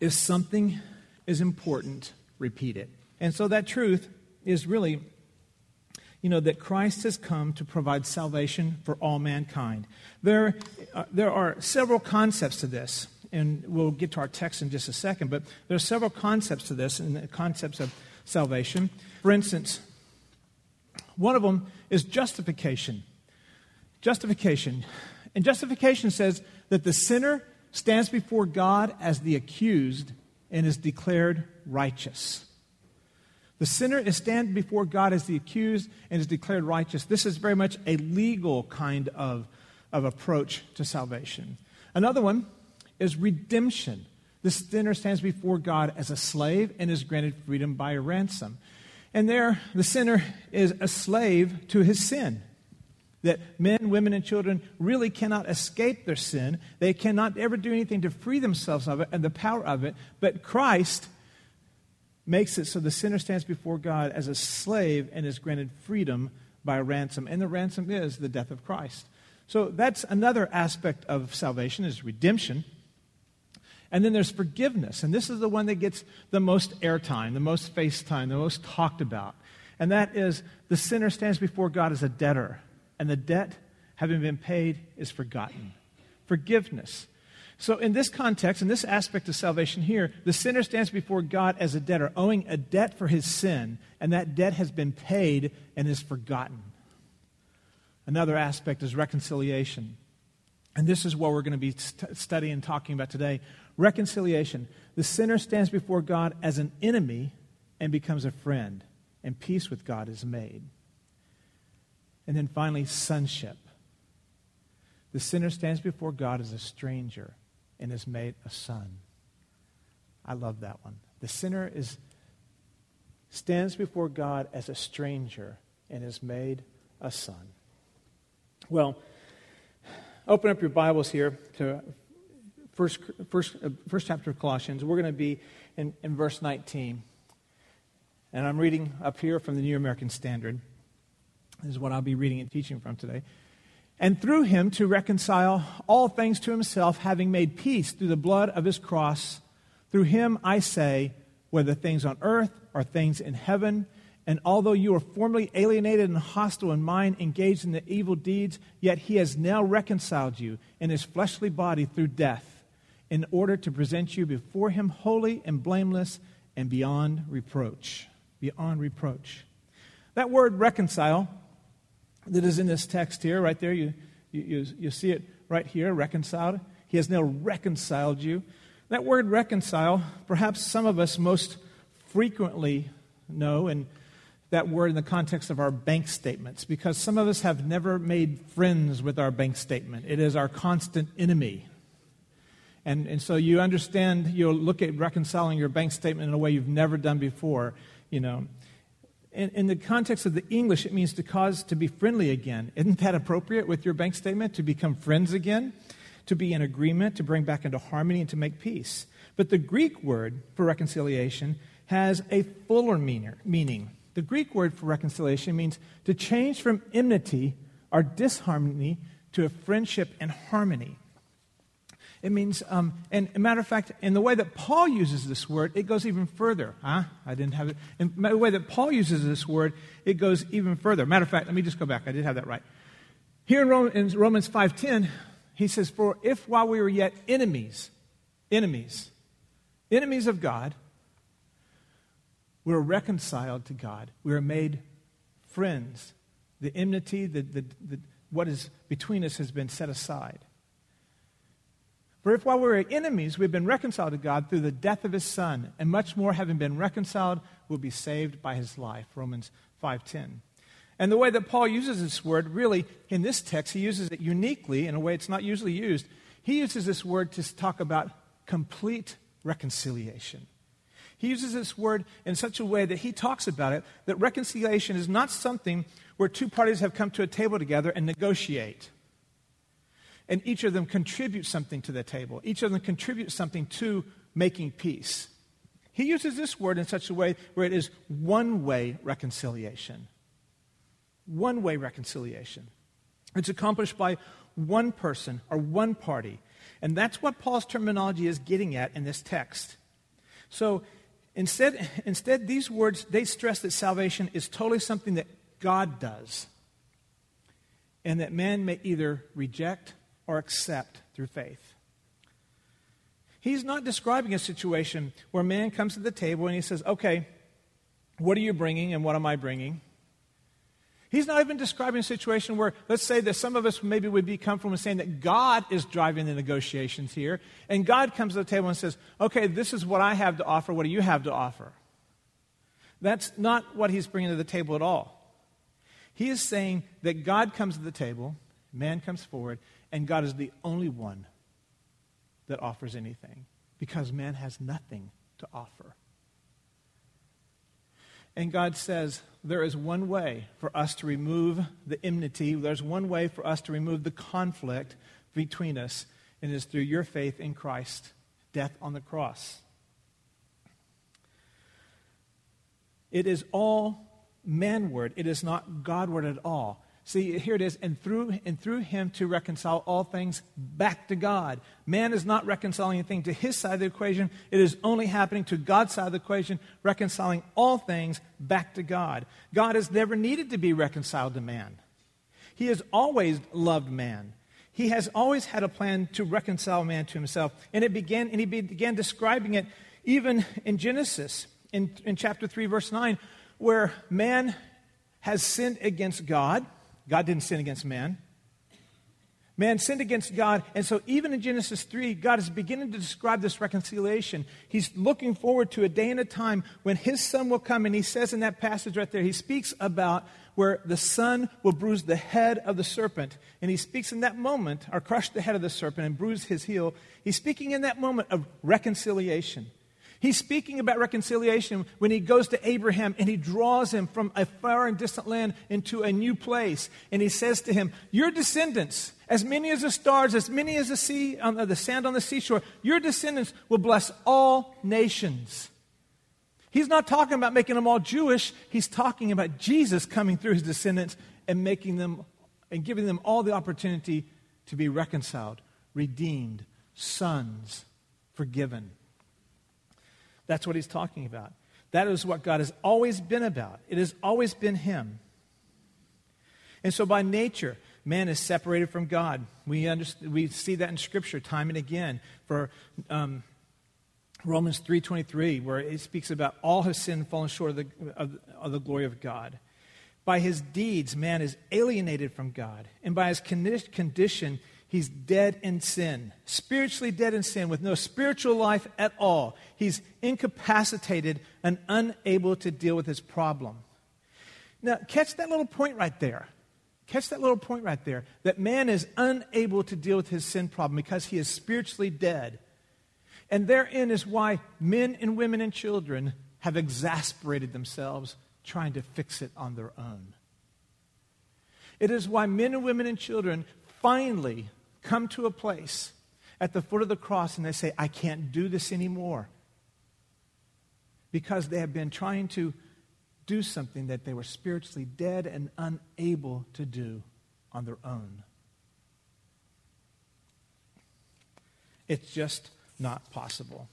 if something is important, repeat it. And so that truth is really, you know, that Christ has come to provide salvation for all mankind. There, uh, there are several concepts to this, and we'll get to our text in just a second, but there are several concepts to this and the concepts of salvation. For instance, one of them is justification. Justification. And justification says that the sinner stands before God as the accused and is declared righteous. The sinner is stand before God as the accused and is declared righteous. This is very much a legal kind of, of approach to salvation. Another one is redemption. The sinner stands before God as a slave and is granted freedom by a ransom. And there, the sinner is a slave to his sin. That men, women, and children really cannot escape their sin. They cannot ever do anything to free themselves of it and the power of it. But Christ makes it so the sinner stands before God as a slave and is granted freedom by a ransom. And the ransom is the death of Christ. So that's another aspect of salvation is redemption. And then there's forgiveness. And this is the one that gets the most airtime, the most face time, the most talked about. And that is the sinner stands before God as a debtor and the debt having been paid is forgotten. Forgiveness. So, in this context, in this aspect of salvation here, the sinner stands before God as a debtor, owing a debt for his sin, and that debt has been paid and is forgotten. Another aspect is reconciliation. And this is what we're going to be st- studying and talking about today. Reconciliation. The sinner stands before God as an enemy and becomes a friend, and peace with God is made. And then finally, sonship. The sinner stands before God as a stranger and is made a son. I love that one. The sinner is stands before God as a stranger and is made a son. Well, open up your Bibles here to first, first, uh, first chapter of Colossians. We're going to be in, in verse 19. And I'm reading up here from the New American Standard is what I'll be reading and teaching from today. And through him to reconcile all things to himself, having made peace through the blood of his cross. Through him, I say, whether things on earth or things in heaven. And although you were formerly alienated and hostile in mind, engaged in the evil deeds, yet he has now reconciled you in his fleshly body through death, in order to present you before him holy and blameless and beyond reproach. Beyond reproach. That word reconcile that is in this text here, right there. You, you, you see it right here, reconciled. He has now reconciled you. That word reconcile, perhaps some of us most frequently know, and that word in the context of our bank statements, because some of us have never made friends with our bank statement. It is our constant enemy. And, and so you understand, you'll look at reconciling your bank statement in a way you've never done before, you know in, in, the context of the English, it means to cause to be friendly again. Isn't that appropriate with your bank statement? To become friends again, to be in agreement, to bring back into harmony, and to make peace. But the Greek word for reconciliation has a fuller meaning. The Greek word for reconciliation means to change from enmity or disharmony to a friendship and harmony. It means, um, and a matter of fact, in the way that Paul uses this word, it goes even further. Huh? I didn't have it. In the way that Paul uses this word, it goes even further. Matter of fact, let me just go back. I did have that right. Here in Romans 5.10, he says, For if while we were yet enemies, enemies, enemies of God, we were reconciled to God. We were made friends. The enmity, the, the, the, what is between us has been set aside. For if while we were enemies, we've been reconciled to God through the death of his son, and much more having been reconciled, we will be saved by his life. Romans 5:10. And the way that Paul uses this word, really, in this text, he uses it uniquely in a way it's not usually used. He uses this word to talk about complete reconciliation. He uses this word in such a way that he talks about it that reconciliation is not something where two parties have come to a table together and negotiate and each of them contributes something to the table. Each of them contributes something to making peace. He uses this word in such a way where it is one way reconciliation. One way reconciliation. It's accomplished by one person or one party. And that's what Paul's terminology is getting at in this text. So instead, instead, these words, they stress that salvation is totally something that God does and that man may either reject or accept through faith. He's not describing a situation where man comes to the table and he says, Okay, what are you bringing and what am I bringing? He's not even describing a situation where, let's say that some of us maybe would be comfortable in saying that God is driving the negotiations here, and God comes to the table and says, Okay, this is what I have to offer. What do you have to offer? That's not what he's bringing to the table at all. He is saying that God comes to the table, man comes forward, and God is the only one that offers anything because man has nothing to offer. And God says, there is one way for us to remove the enmity, there's one way for us to remove the conflict between us, and it is through your faith in Christ, death on the cross. It is all manward, it is not Godward at all. See, here it is, and through, and through him to reconcile all things back to God. Man is not reconciling anything to his side of the equation. It is only happening to God's side of the equation, reconciling all things back to God. God has never needed to be reconciled to man. He has always loved man. He has always had a plan to reconcile man to himself. And it began, and he began describing it even in Genesis, in, in chapter 3, verse 9, where man has sinned against God God didn't sin against man. Man sinned against God. And so, even in Genesis 3, God is beginning to describe this reconciliation. He's looking forward to a day and a time when his son will come. And he says in that passage right there, he speaks about where the son will bruise the head of the serpent. And he speaks in that moment, or crush the head of the serpent and bruise his heel. He's speaking in that moment of reconciliation. He's speaking about reconciliation when he goes to Abraham and he draws him from a far and distant land into a new place. And he says to him, Your descendants, as many as the stars, as many as the sea, on the sand on the seashore, your descendants will bless all nations. He's not talking about making them all Jewish. He's talking about Jesus coming through his descendants and making them and giving them all the opportunity to be reconciled, redeemed, sons, forgiven. That's what he's talking about. That is what God has always been about. It has always been Him. And so, by nature, man is separated from God. We, we see that in Scripture time and again. For um, Romans 3.23, where it speaks about all have sinned and fallen short of the, of, of the glory of God. By his deeds, man is alienated from God. And by his condition, He's dead in sin, spiritually dead in sin, with no spiritual life at all. He's incapacitated and unable to deal with his problem. Now, catch that little point right there. Catch that little point right there that man is unable to deal with his sin problem because he is spiritually dead. And therein is why men and women and children have exasperated themselves trying to fix it on their own. It is why men and women and children finally come to a place at the foot of the cross and they say, I can't do this anymore. Because they have been trying to do something that they were spiritually dead and unable to do on their own. It's just not possible.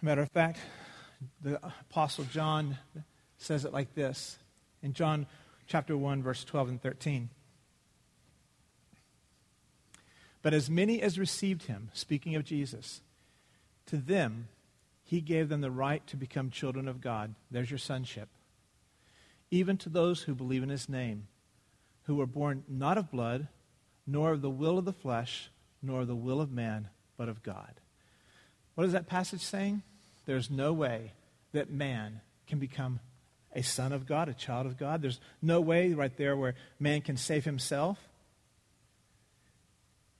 Matter of fact, the Apostle John says it like this in John chapter 1, verse 12 and 13. But as many as received him, speaking of Jesus, to them he gave them the right to become children of God. There's your sonship. Even to those who believe in his name, who were born not of blood, nor of the will of the flesh, nor of the will of man, but of God. What is that passage saying? There's no way that man can become a son of God, a child of God. There's no way right there where man can save himself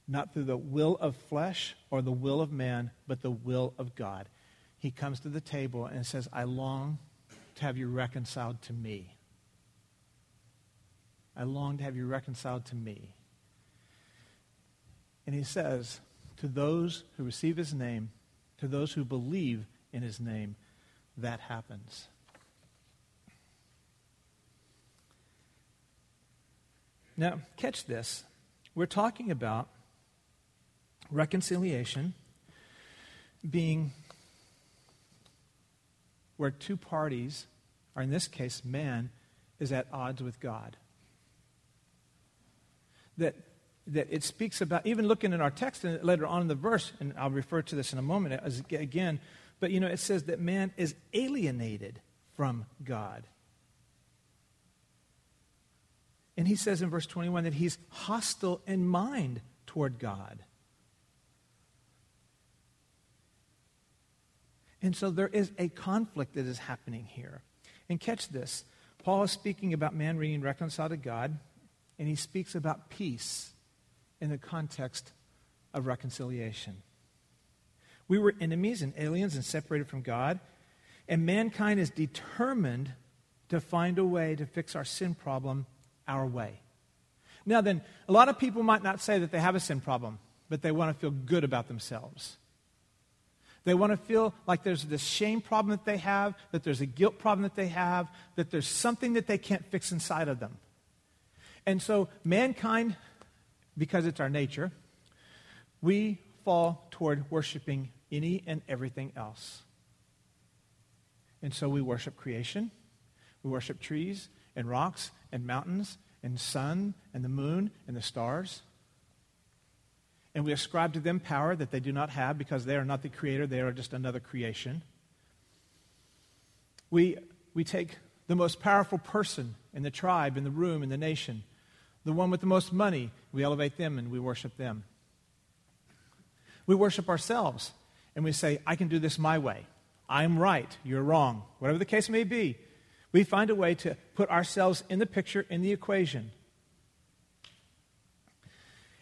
not through the will of flesh or the will of man, but the will of God. He comes to the table and says, I long to have you reconciled to me. I long to have you reconciled to me. And he says, to those who receive his name, to those who believe in his name, that happens. Now, catch this. We're talking about reconciliation. being where two parties, or in this case, man, is at odds with God. That, that it speaks about, even looking in our text and later on in the verse, and I'll refer to this in a moment as, again, but you know, it says that man is alienated from God. And he says in verse 21 that he's hostile in mind toward God. And so there is a conflict that is happening here. And catch this Paul is speaking about man being reconciled to God, and he speaks about peace in the context of reconciliation. We were enemies and aliens and separated from God, and mankind is determined to find a way to fix our sin problem our way. Now, then, a lot of people might not say that they have a sin problem, but they want to feel good about themselves. They want to feel like there's this shame problem that they have, that there's a guilt problem that they have, that there's something that they can't fix inside of them. And so, mankind, because it's our nature, we fall toward worshiping any and everything else. And so we worship creation, we worship trees and rocks and mountains and sun and the moon and the stars and we ascribe to them power that they do not have because they are not the creator, they are just another creation. We, we take the most powerful person in the tribe, in the room, in the nation, the one with the most money, we elevate them and we worship them. We worship ourselves and we say, I can do this my way. I'm right, you're wrong. Whatever the case may be, we find a way to put ourselves in the picture, in the equation.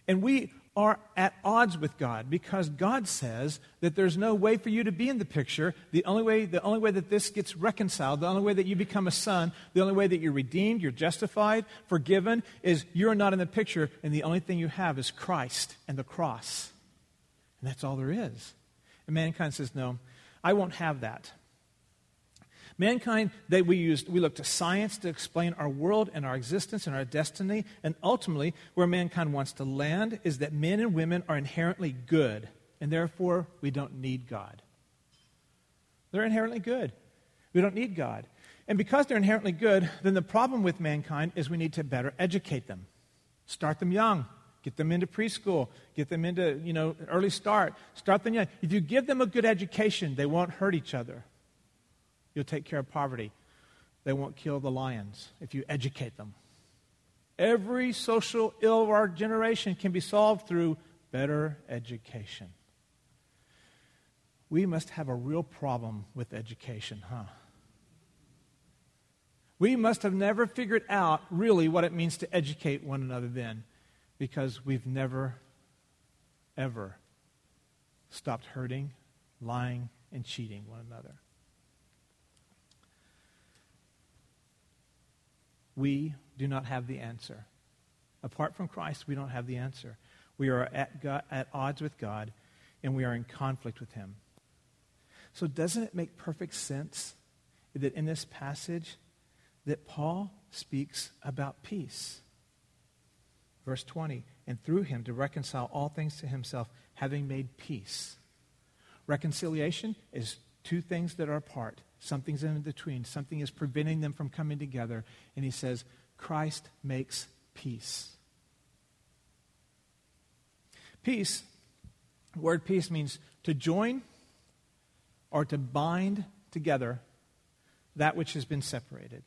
And we are at odds with God because God says that there's no way for you to be in the picture. The only way, the only way that this gets reconciled, the only way that you become a son, the only way that you're redeemed, you're justified, forgiven, is you're not in the picture, and the only thing you have is Christ and the cross. And that's all there is. And mankind says, No, I won't have that. Mankind, that we used, we look to science to explain our world and our existence and our destiny. And ultimately, where mankind wants to land is that men and women are inherently good, and therefore we don't need God. They're inherently good. We don't need God. And because they're inherently good, then the problem with mankind is we need to better educate them. Start them young. Get them into preschool. Get them into, you know, early start. Start them young. If you give them a good education, they won't hurt each other. You'll take care of poverty. They won't kill the lions if you educate them. Every social ill of our generation can be solved through better education. We must have a real problem with education, huh? We must have never figured out really what it means to educate one another then because we've never, ever stopped hurting, lying, and cheating one another. We do not have the answer. Apart from Christ, we don't have the answer. We are at, God, at odds with God, and we are in conflict with Him. So, doesn't it make perfect sense that in this passage that Paul speaks about peace? Verse 20, and through him to reconcile all things to himself, having made peace. Reconciliation is two things that are apart Something's in between. Something is preventing them from coming together. And he says, Christ makes peace. Peace, word peace means to join or to bind together that which has been separated.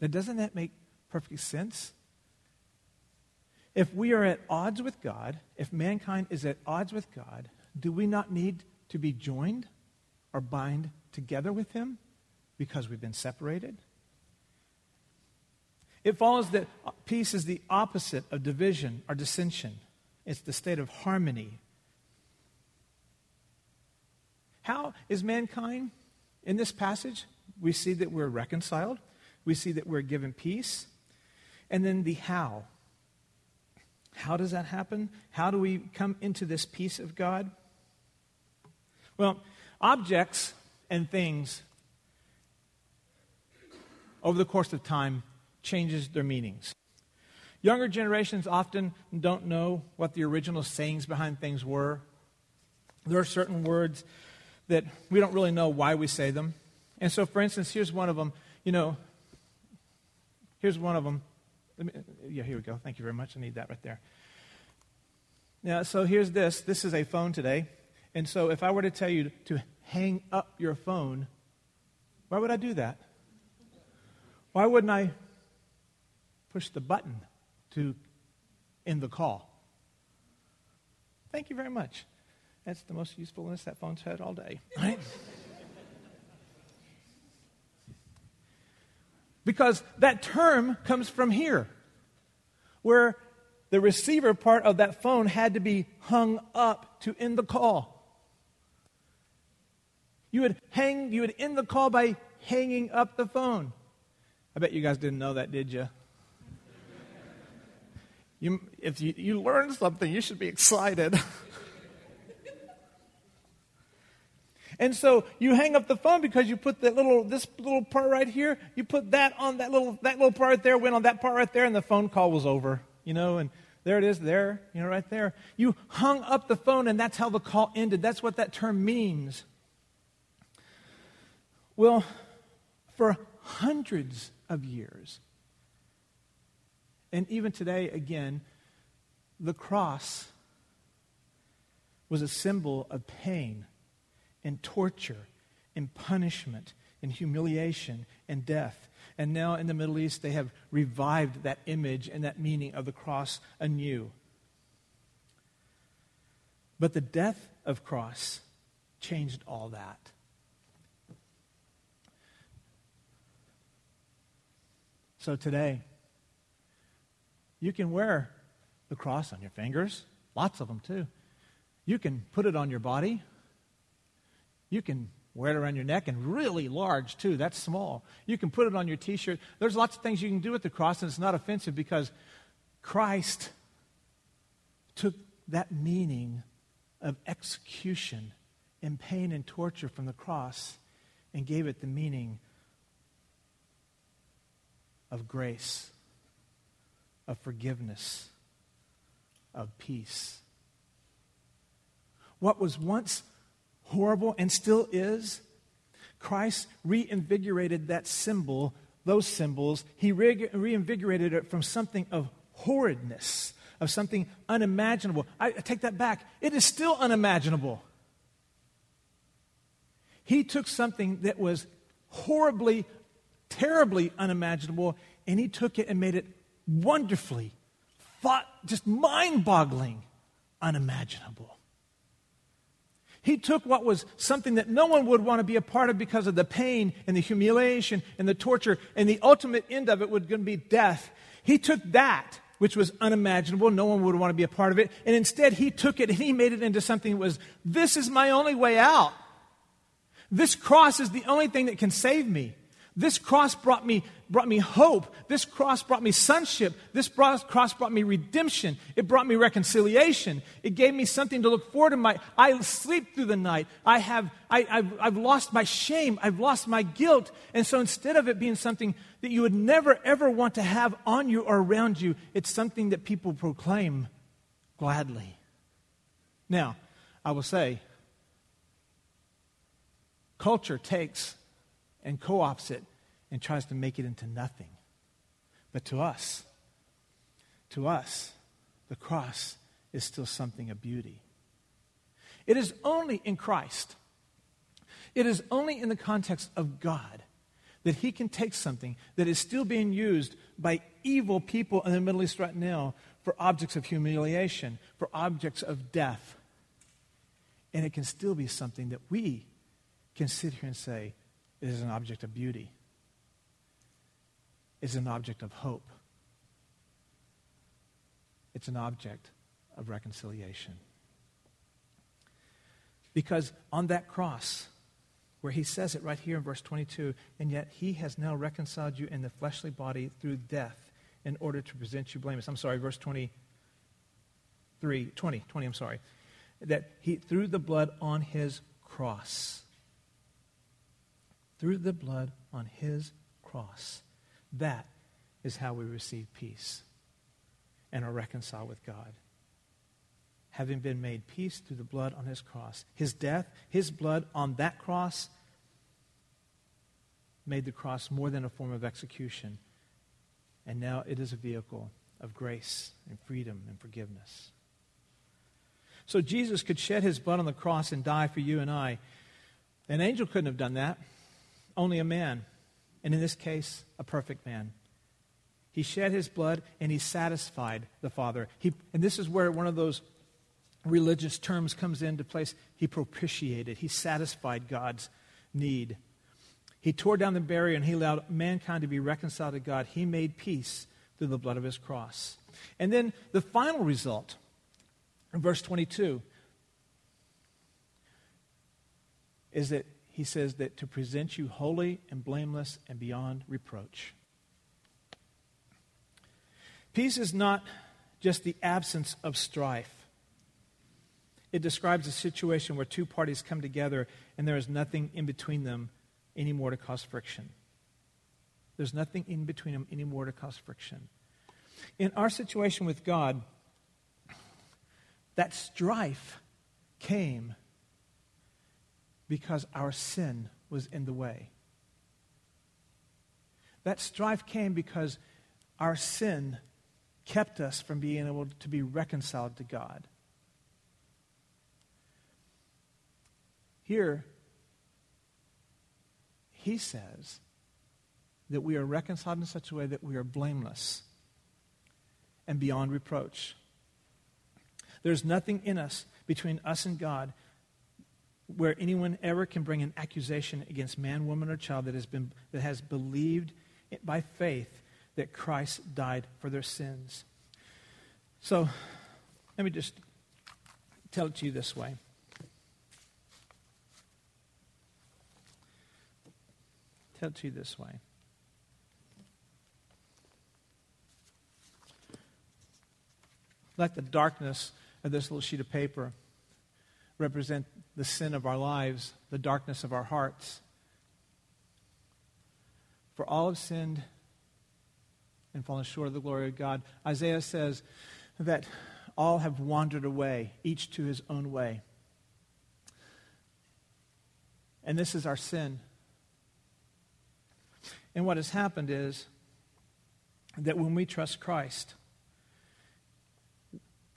Now, doesn't that make perfect sense? If we are at odds with God, if mankind is at odds with God, do we not need to be joined or bind together with Him because we've been separated? It follows that peace is the opposite of division or dissension, it's the state of harmony. How is mankind in this passage? We see that we're reconciled, we see that we're given peace, and then the how. How does that happen? How do we come into this peace of God? Well, objects and things over the course of time changes their meanings. Younger generations often don't know what the original sayings behind things were. there are certain words that we don't really know why we say them. And so, for instance, here's one of them. You know, here's one of them. Me, yeah, here we go. Thank you very much. I need that right there. Now, so here's this. This is a phone today. And so, if I were to tell you to hang up your phone, why would I do that? Why wouldn't I push the button to end the call? Thank you very much. That's the most usefulness that phone's had all day, right? because that term comes from here, where the receiver part of that phone had to be hung up to end the call. You would hang, you would end the call by hanging up the phone. I bet you guys didn't know that, did you? you if you, you learned something, you should be excited. And so you hang up the phone because you put that little this little part right here, you put that on that little that little part right there, went on that part right there, and the phone call was over. You know, and there it is, there, you know, right there. You hung up the phone, and that's how the call ended. That's what that term means. Well, for hundreds of years, and even today, again, the cross was a symbol of pain and torture and punishment and humiliation and death. And now in the Middle East, they have revived that image and that meaning of the cross anew. But the death of cross changed all that. So today, you can wear the cross on your fingers, lots of them too. You can put it on your body. You can wear it around your neck and really large too. That's small. You can put it on your t shirt. There's lots of things you can do with the cross, and it's not offensive because Christ took that meaning of execution and pain and torture from the cross and gave it the meaning of grace, of forgiveness, of peace. What was once horrible and still is, Christ reinvigorated that symbol, those symbols. He re- reinvigorated it from something of horridness, of something unimaginable. I, I take that back. It is still unimaginable. He took something that was horribly, terribly unimaginable, and he took it and made it wonderfully, thought, just mind boggling, unimaginable. He took what was something that no one would want to be a part of because of the pain and the humiliation and the torture, and the ultimate end of it would be death. He took that, which was unimaginable, no one would want to be a part of it, and instead he took it and he made it into something that was, this is my only way out. This cross is the only thing that can save me. This cross brought me, brought me hope. This cross brought me sonship. This cross brought me redemption. It brought me reconciliation. It gave me something to look forward to. My, I sleep through the night. I have, I, have I've lost my shame. I've lost my guilt. And so instead of it being something that you would never, ever want to have on you or around you, it's something that people proclaim gladly. Now, I will say, culture takes and co opts it and tries to make it into nothing. But to us, to us, the cross is still something of beauty. It is only in Christ, it is only in the context of God that He can take something that is still being used by evil people in the Middle East right now for objects of humiliation, for objects of death. And it can still be something that we can sit here and say, it is an object of beauty, it's an object of hope, it's an object of reconciliation. Because on that cross, where he says it right here in verse 22, and yet he has now reconciled you in the fleshly body through death in order to present you blameless. I'm sorry, verse 23, 20, 20, I'm sorry. That he, through the blood on his cross, through the blood on his cross. That is how we receive peace and are reconciled with God. having been made peace through the blood on his cross. His death, his blood on that cross, made the cross more than a form of execution. And now it is a vehicle of grace and freedom and forgiveness. So Jesus could shed his blood on the cross and die for you and I. An angel couldn't have done that, only a man. And in this case, a perfect man. He shed his blood and he satisfied the Father. He, and this is where one of those religious terms comes into place. He propitiated, he satisfied God's need. He tore down the barrier and he allowed mankind to be reconciled to God. He made peace through the blood of his cross. And then the final result, in verse 22, is that he says that to present you holy and blameless and beyond reproach. Peace is not just the absence of strife. It describes a situation where two parties come together and there is nothing in between them anymore to cause friction. There's nothing in between them anymore to cause friction. In our situation with God, that strife came because our sin was in the way. That strife came because our sin kept us from being able to be reconciled to God. Here, he says that we are reconciled in such a way that we are blameless and beyond reproach. There's nothing in us between us and God where anyone ever can bring an accusation against man, woman, or child that has, been, that has believed by faith that Christ died for their sins. So, let me just tell it to you this way. tell it to you this way. Let the darkness of this little sheet of paper represent the sin of our lives, the darkness of our hearts. For all have sinned and fallen short of the glory of God. Isaiah says that all have wandered away, each to his own way. And this is our sin. And what has happened is that when we trust Christ,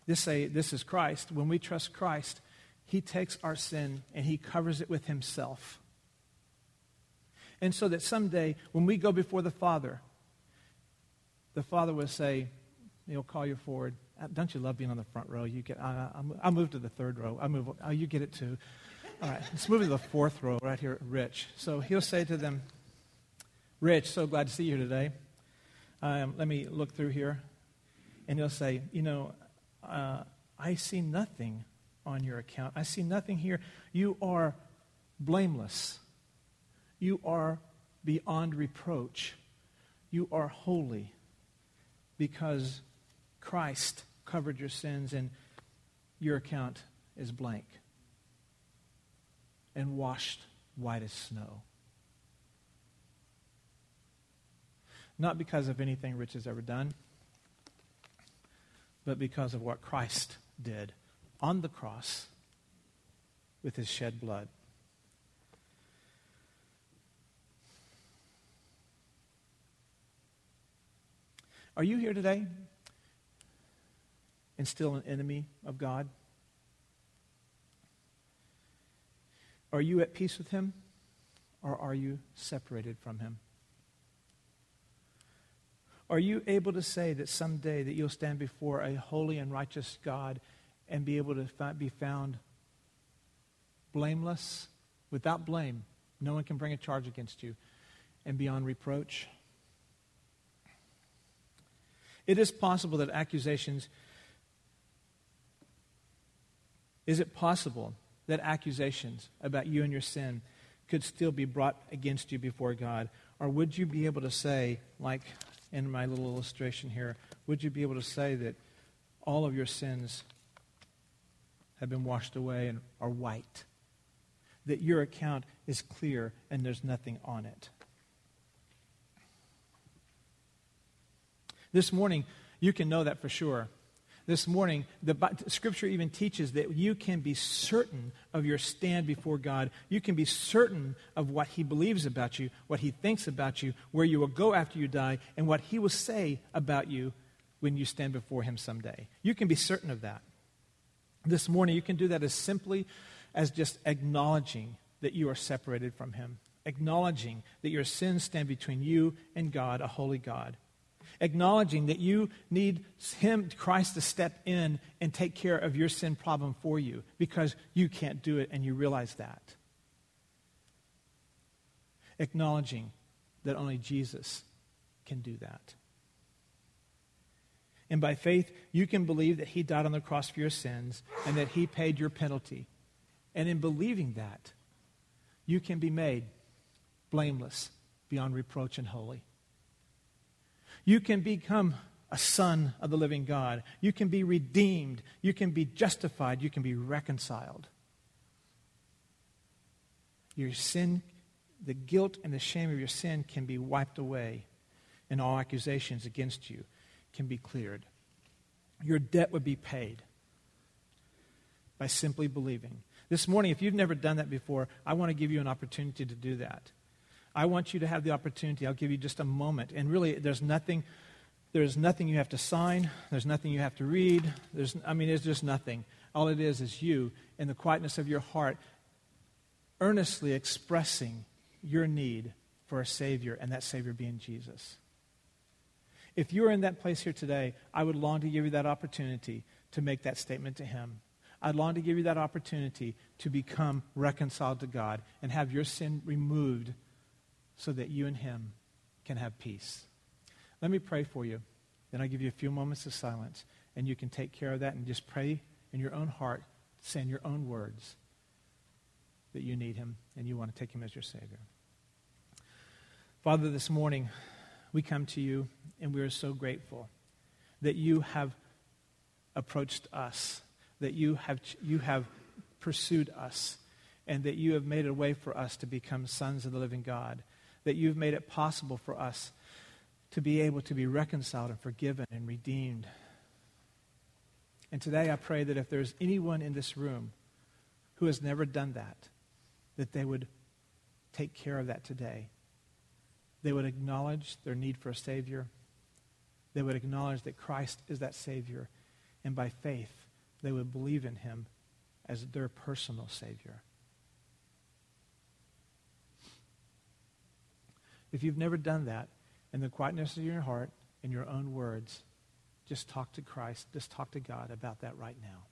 this say this is Christ, when we trust Christ, he takes our sin and he covers it with himself. And so that someday when we go before the Father, the Father will say, he'll call you forward. Uh, don't you love being on the front row? You get, uh, I'll move to the third row. I move. Oh, you get it too. All right, let's move to the fourth row right here, Rich. So he'll say to them, Rich, so glad to see you today. Um, let me look through here. And he'll say, You know, uh, I see nothing on your account. I see nothing here. You are blameless. You are beyond reproach. You are holy because Christ covered your sins and your account is blank and washed white as snow. Not because of anything Rich has ever done, but because of what Christ did on the cross with his shed blood. Are you here today and still an enemy of God? Are you at peace with him or are you separated from him? Are you able to say that someday that you'll stand before a holy and righteous God and be able to be found blameless, without blame? No one can bring a charge against you and beyond reproach. It is possible that accusations, is it possible that accusations about you and your sin could still be brought against you before God? Or would you be able to say, like in my little illustration here, would you be able to say that all of your sins have been washed away and are white? That your account is clear and there's nothing on it? This morning, you can know that for sure. this morning, the scripture even teaches that you can be certain of your stand before God. You can be certain of what He believes about you, what He thinks about you, where you will go after you die, and what He will say about you when you stand before Him someday. You can be certain of that. This morning, you can do that as simply as just acknowledging that you are separated from Him, acknowledging that your sins stand between you and God, a holy God acknowledging that you need Him, Christ, to step in and take care of your sin problem for you because you can't do it and you realize that. Acknowledging that only Jesus can do that. And by faith, you can believe that He died on the cross for your sins and that He paid your penalty. And in believing that, you can be made blameless, beyond reproach, and holy. You can become a son of the living God. You can be redeemed. You can be justified. You can be reconciled. Your sin, the guilt and the shame of your sin can be wiped away, and all accusations against you can be cleared. Your debt would be paid by simply believing. This morning, if you've never done that before, I want to give you an opportunity to do that. I want you to have the opportunity. I'll give you just a moment. And really, there's nothing, there's nothing you have to sign. There's nothing you have to read. There's, I mean, there's just nothing. All it is is you, in the quietness of your heart, earnestly expressing your need for a Savior, and that Savior being Jesus. If you're in that place here today, I would long to give you that opportunity to make that statement to Him. I'd long to give you that opportunity to become reconciled to God and have your sin removed so that you and him can have peace. Let me pray for you. Then I'll give you a few moments of silence, and you can take care of that and just pray in your own heart, say in your own words that you need him and you want to take him as your Savior. Father, this morning we come to you and we are so grateful that you have approached us, that you have, you have pursued us, and that you have made a way for us to become sons of the living God that you've made it possible for us to be able to be reconciled and forgiven and redeemed. And today I pray that if there's anyone in this room who has never done that, that they would take care of that today. They would acknowledge their need for a Savior. They would acknowledge that Christ is that Savior. And by faith, they would believe in Him as their personal Savior. If you've never done that, in the quietness of your heart, in your own words, just talk to Christ, just talk to God about that right now.